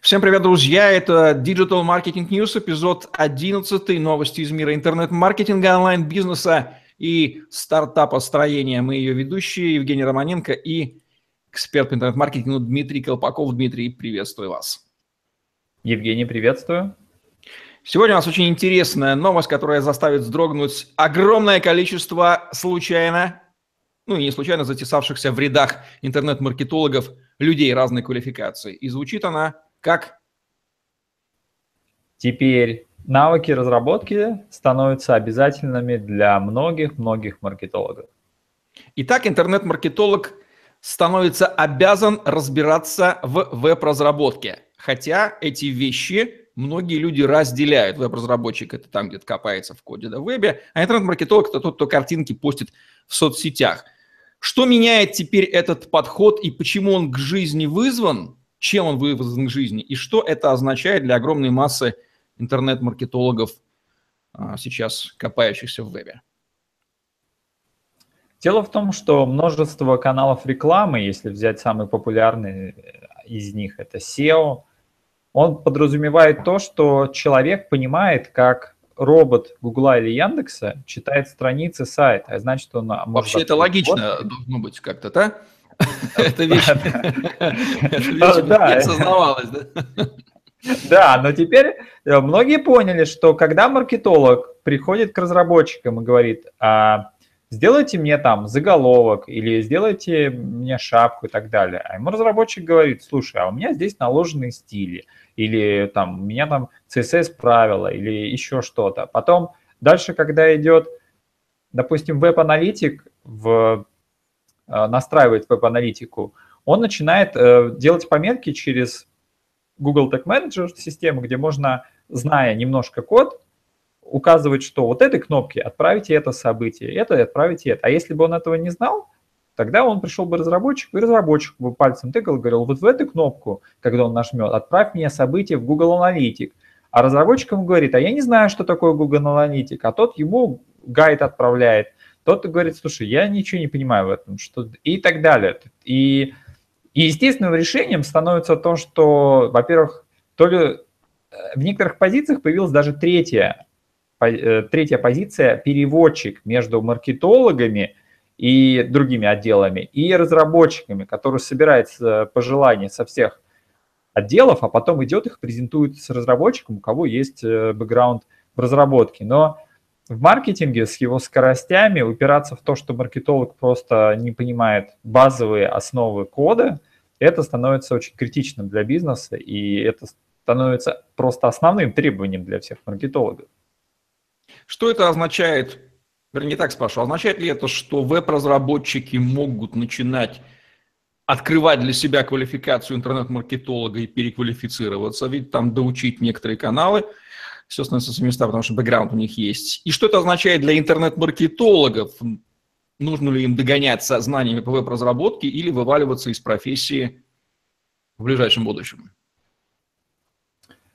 Всем привет, друзья! Это Digital Marketing News, эпизод 11, новости из мира интернет-маркетинга, онлайн-бизнеса и стартапа-строения. Мы ее ведущие, Евгений Романенко и эксперт по интернет-маркетингу Дмитрий Колпаков. Дмитрий, приветствую вас. Евгений, приветствую. Сегодня у нас очень интересная новость, которая заставит вздрогнуть огромное количество случайно, ну и не случайно затесавшихся в рядах интернет-маркетологов людей разной квалификации. И звучит она как? Теперь навыки разработки становятся обязательными для многих-многих маркетологов. Итак, интернет-маркетолог становится обязан разбираться в веб-разработке. Хотя эти вещи многие люди разделяют. Веб-разработчик – это там, где-то копается в коде на вебе, а интернет-маркетолог – это тот, кто картинки постит в соцсетях. Что меняет теперь этот подход и почему он к жизни вызван? Чем он вызван к жизни и что это означает для огромной массы интернет-маркетологов, а, сейчас копающихся в вебе. Дело в том, что множество каналов рекламы, если взять самый популярный э, из них, это SEO, он подразумевает то, что человек понимает, как робот Гугла или Яндекса читает страницы сайта. А значит, он может... Вообще это логично должно быть как-то, да? Это вещь, не осознавалась, да? Да, но теперь э, многие поняли, что когда маркетолог приходит к разработчикам и говорит, а, сделайте мне там заголовок или сделайте мне шапку и так далее, а ему разработчик говорит, слушай, а у меня здесь наложенные стили, или там у меня там CSS правила, или еще что-то. Потом дальше, когда идет, допустим, веб-аналитик в настраивает веб-аналитику, он начинает э, делать пометки через Google Tag Manager систему, где можно, зная немножко код, указывать, что вот этой кнопки отправите это событие, это отправите это. А если бы он этого не знал, тогда он пришел бы разработчик, и разработчик бы пальцем тыкал и говорил, вот в эту кнопку, когда он нажмет, отправь мне событие в Google Analytics. А разработчик ему говорит, а я не знаю, что такое Google Analytics, а тот ему гайд отправляет. Кто-то говорит, слушай, я ничего не понимаю в этом, что и так далее. И, и естественным решением становится то, что, во-первых, то ли э, в некоторых позициях появилась даже третья, э, третья позиция переводчик между маркетологами и другими отделами и разработчиками, который собирает пожелания со всех отделов, а потом идет их презентует с разработчиком, у кого есть э, бэкграунд в разработке. Но в маркетинге с его скоростями упираться в то, что маркетолог просто не понимает базовые основы кода, это становится очень критичным для бизнеса, и это становится просто основным требованием для всех маркетологов. Что это означает? Вернее, так спрашиваю. Означает ли это, что веб-разработчики могут начинать открывать для себя квалификацию интернет-маркетолога и переквалифицироваться, ведь там доучить некоторые каналы – все становится с места, потому что бэкграунд у них есть. И что это означает для интернет-маркетологов? Нужно ли им догоняться знаниями по веб-разработке или вываливаться из профессии в ближайшем будущем?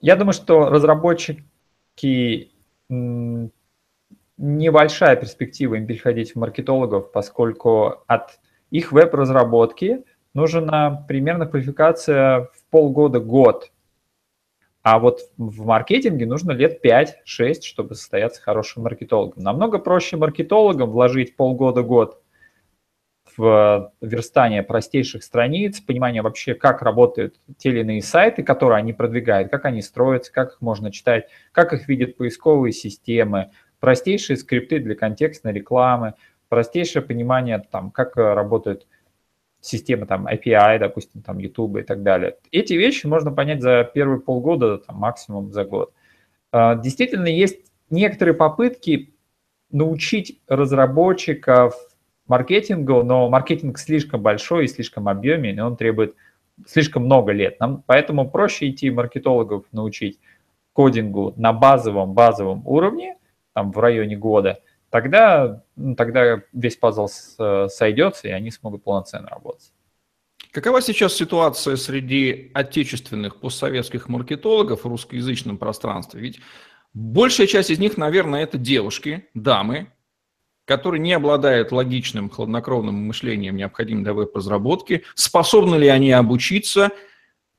Я думаю, что разработчики небольшая перспектива им переходить в маркетологов, поскольку от их веб-разработки нужна примерно квалификация в полгода-год. А вот в маркетинге нужно лет 5-6, чтобы состояться хорошим маркетологом. Намного проще маркетологам вложить полгода-год в верстание простейших страниц, понимание вообще, как работают те или иные сайты, которые они продвигают, как они строятся, как их можно читать, как их видят поисковые системы, простейшие скрипты для контекстной рекламы, простейшее понимание, там, как работают системы там API, допустим, там YouTube и так далее. Эти вещи можно понять за первые полгода, там, максимум за год. А, действительно, есть некоторые попытки научить разработчиков маркетингу, но маркетинг слишком большой и слишком объемен, и он требует слишком много лет. Нам поэтому проще идти маркетологов научить кодингу на базовом базовом уровне, там в районе года, тогда, ну, тогда весь пазл сойдется, и они смогут полноценно работать. Какова сейчас ситуация среди отечественных постсоветских маркетологов в русскоязычном пространстве? Ведь большая часть из них, наверное, это девушки, дамы, которые не обладают логичным, хладнокровным мышлением, необходимым для веб-разработки. Способны ли они обучиться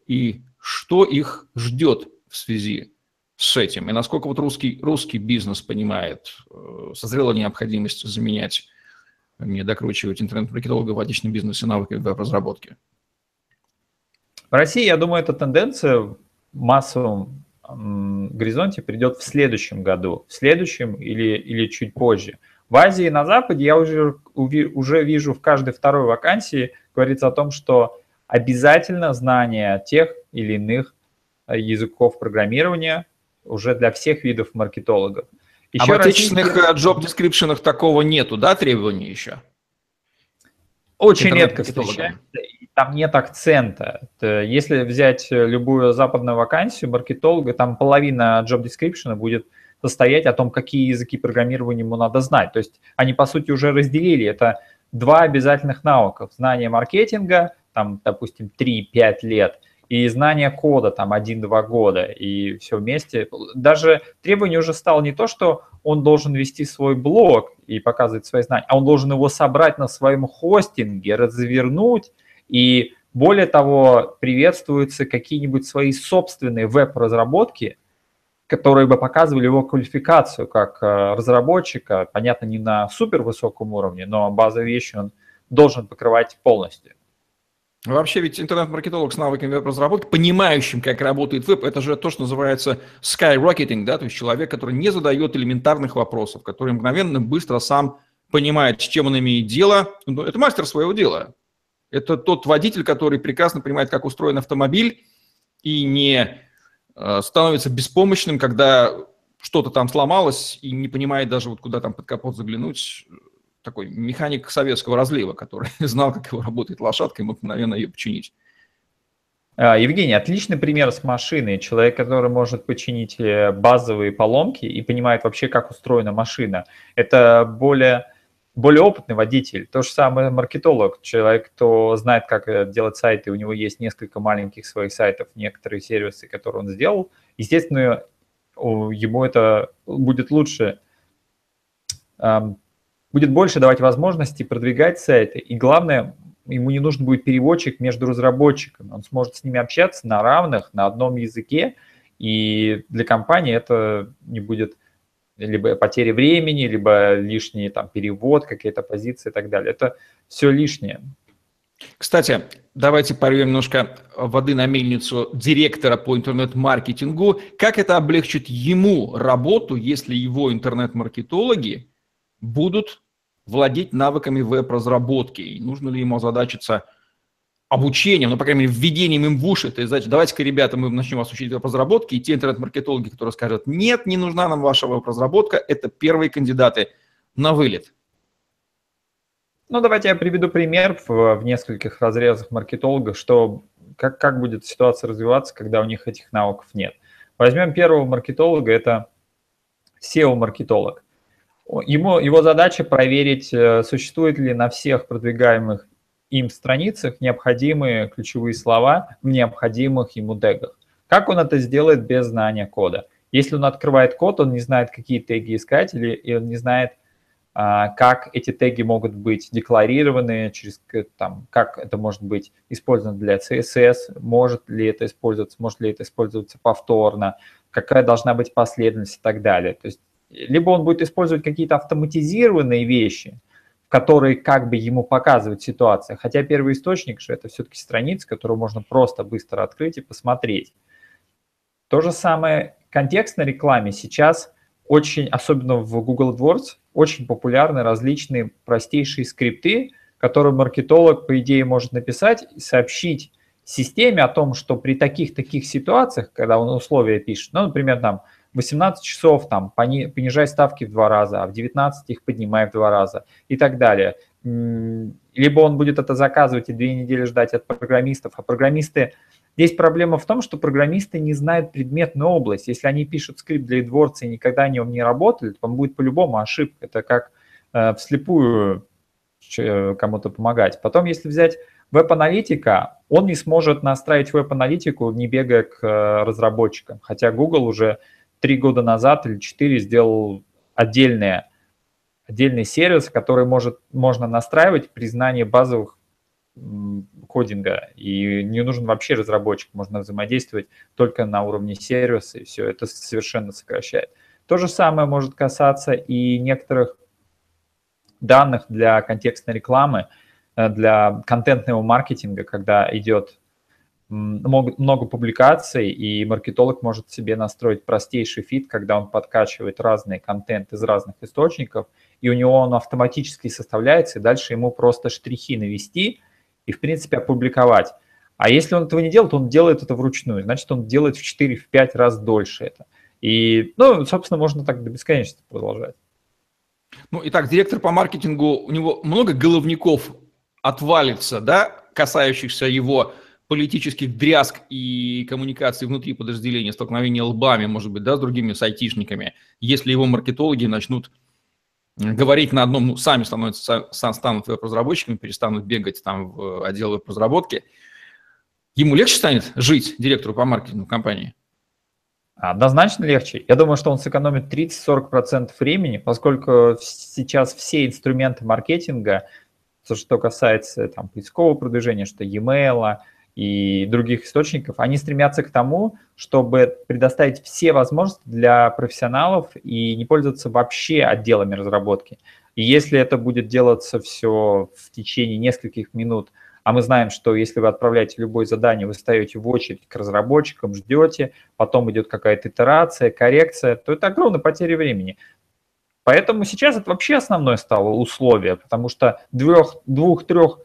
и что их ждет в связи с этим? И насколько вот русский, русский бизнес понимает, э, созрела необходимость заменять, не докручивать интернет-маркетолога в отечественном бизнесе навыками веб-разработки? В России, я думаю, эта тенденция в массовом горизонте придет в следующем году, в следующем или, или чуть позже. В Азии и на Западе я уже, уже вижу в каждой второй вакансии говорится о том, что обязательно знание тех или иных э, языков программирования уже для всех видов маркетологов. Еще а в отечественных российских... job description такого нету, да, требований еще? Очень редко встречается, там нет акцента. Если взять любую западную вакансию маркетолога, там половина job description будет состоять о том, какие языки программирования ему надо знать. То есть они, по сути, уже разделили. Это два обязательных навыков. Знание маркетинга, там, допустим, 3-5 лет, и знание кода, там, 1-2 года, и все вместе. Даже требование уже стало не то, что он должен вести свой блог и показывать свои знания, а он должен его собрать на своем хостинге, развернуть, и более того, приветствуются какие-нибудь свои собственные веб-разработки, которые бы показывали его квалификацию как э, разработчика, понятно, не на супер высоком уровне, но базовые вещи он должен покрывать полностью. Вообще ведь интернет-маркетолог с навыками веб-разработки, понимающим, как работает веб, это же то, что называется skyrocketing, да, то есть человек, который не задает элементарных вопросов, который мгновенно, быстро сам понимает, с чем он имеет дело. Ну, это мастер своего дела. Это тот водитель, который прекрасно понимает, как устроен автомобиль и не э, становится беспомощным, когда что-то там сломалось и не понимает даже, вот куда там под капот заглянуть такой механик советского разлива, который знал, как его работает лошадка и мог мгновенно ее починить. А, Евгений, отличный пример с машиной. Человек, который может починить э, базовые поломки и понимает вообще, как устроена машина. Это более, более опытный водитель. То же самое маркетолог. Человек, кто знает, как э, делать сайты, у него есть несколько маленьких своих сайтов, некоторые сервисы, которые он сделал. Естественно, ему это будет лучше будет больше давать возможности продвигать сайты. И главное, ему не нужен будет переводчик между разработчиками. Он сможет с ними общаться на равных, на одном языке. И для компании это не будет либо потери времени, либо лишний там перевод, какие-то позиции и так далее. Это все лишнее. Кстати, давайте порвем немножко воды на мельницу директора по интернет-маркетингу. Как это облегчит ему работу, если его интернет-маркетологи будут владеть навыками веб-разработки. И нужно ли ему озадачиться обучением, ну, по крайней мере, введением им в уши. То есть, значит, давайте-ка, ребята, мы начнем вас учить веб-разработке, и те интернет-маркетологи, которые скажут, нет, не нужна нам ваша веб-разработка, это первые кандидаты на вылет. Ну, давайте я приведу пример в, в нескольких разрезах маркетологов, что как, как будет ситуация развиваться, когда у них этих навыков нет. Возьмем первого маркетолога, это SEO-маркетолог. Ему, его задача проверить, э, существует ли на всех продвигаемых им страницах необходимые ключевые слова в необходимых ему тегах. Как он это сделает без знания кода? Если он открывает код, он не знает, какие теги искать, или и он не знает, а, как эти теги могут быть декларированы, через, там, как это может быть использовано для CSS, может ли это использоваться, может ли это использоваться повторно, какая должна быть последовательность и так далее. То есть либо он будет использовать какие-то автоматизированные вещи, которые как бы ему показывают ситуацию, хотя первый источник же это все-таки страница, которую можно просто быстро открыть и посмотреть. То же самое контекст на рекламе сейчас очень, особенно в Google AdWords, очень популярны различные простейшие скрипты, которые маркетолог, по идее, может написать и сообщить системе о том, что при таких-таких ситуациях, когда он условия пишет, ну, например, там, 18 часов там понижай ставки в два раза, а в 19 их поднимай в два раза и так далее. Либо он будет это заказывать и две недели ждать от программистов, а программисты... Здесь проблема в том, что программисты не знают предметную область. Если они пишут скрипт для AdWords и никогда о нем не работали, то он будет по-любому ошибка. Это как э, вслепую кому-то помогать. Потом, если взять веб-аналитика, он не сможет настраивать веб-аналитику, не бегая к э, разработчикам. Хотя Google уже три года назад или четыре сделал отдельное, отдельный сервис, который может, можно настраивать при знании базовых кодинга, и не нужен вообще разработчик, можно взаимодействовать только на уровне сервиса, и все, это совершенно сокращает. То же самое может касаться и некоторых данных для контекстной рекламы, э, для контентного маркетинга, когда идет много публикаций, и маркетолог может себе настроить простейший фит, когда он подкачивает разный контент из разных источников, и у него он автоматически составляется, и дальше ему просто штрихи навести и, в принципе, опубликовать. А если он этого не делает, он делает это вручную, значит, он делает в 4-5 раз дольше это. И, ну, собственно, можно так до бесконечности продолжать. Ну, итак, директор по маркетингу, у него много головников отвалится, да, касающихся его политических дрязг и коммуникаций внутри подразделения, столкновения лбами, может быть, да, с другими сайтишниками, если его маркетологи начнут говорить на одном, ну, сами становятся, станут веб-разработчиками, перестанут бегать там в отдел веб-разработки, ему легче станет жить директору по маркетингу компании? Однозначно легче. Я думаю, что он сэкономит 30-40% времени, поскольку сейчас все инструменты маркетинга, то, что касается там, поискового продвижения, что e-mail и других источников, они стремятся к тому, чтобы предоставить все возможности для профессионалов и не пользоваться вообще отделами разработки. И если это будет делаться все в течение нескольких минут – а мы знаем, что если вы отправляете любое задание, вы встаете в очередь к разработчикам, ждете, потом идет какая-то итерация, коррекция, то это огромная потеря времени. Поэтому сейчас это вообще основное стало условие, потому что двух-трех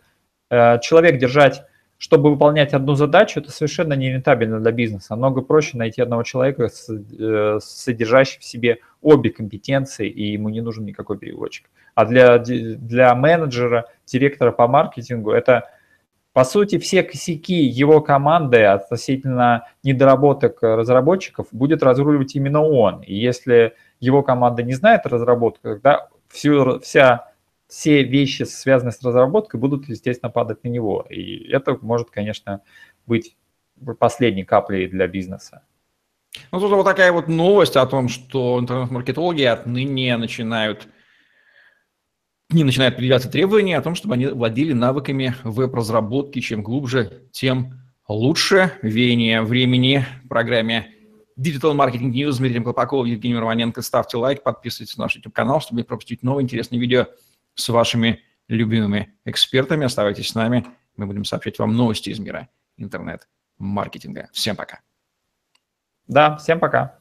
э, человек держать, чтобы выполнять одну задачу, это совершенно не рентабельно для бизнеса. Намного проще найти одного человека, э, содержащего в себе обе компетенции, и ему не нужен никакой переводчик. А для, для менеджера, директора по маркетингу это по сути, все косяки его команды относительно недоработок разработчиков будет разруливать именно он. И если его команда не знает разработку, тогда всю, вся, все вещи, связанные с разработкой, будут, естественно, падать на него. И это может, конечно, быть последней каплей для бизнеса. Ну, тут вот такая вот новость о том, что интернет-маркетологи отныне начинают ним начинают предъявляться требования о том, чтобы они владели навыками веб-разработки. Чем глубже, тем лучше. Веяние времени в программе Digital Marketing News с Дмитрием Колпаковым, Евгением Романенко. Ставьте лайк, подписывайтесь на наш YouTube-канал, чтобы не пропустить новые интересные видео с вашими любимыми экспертами. Оставайтесь с нами. Мы будем сообщать вам новости из мира интернет-маркетинга. Всем пока. Да, всем пока.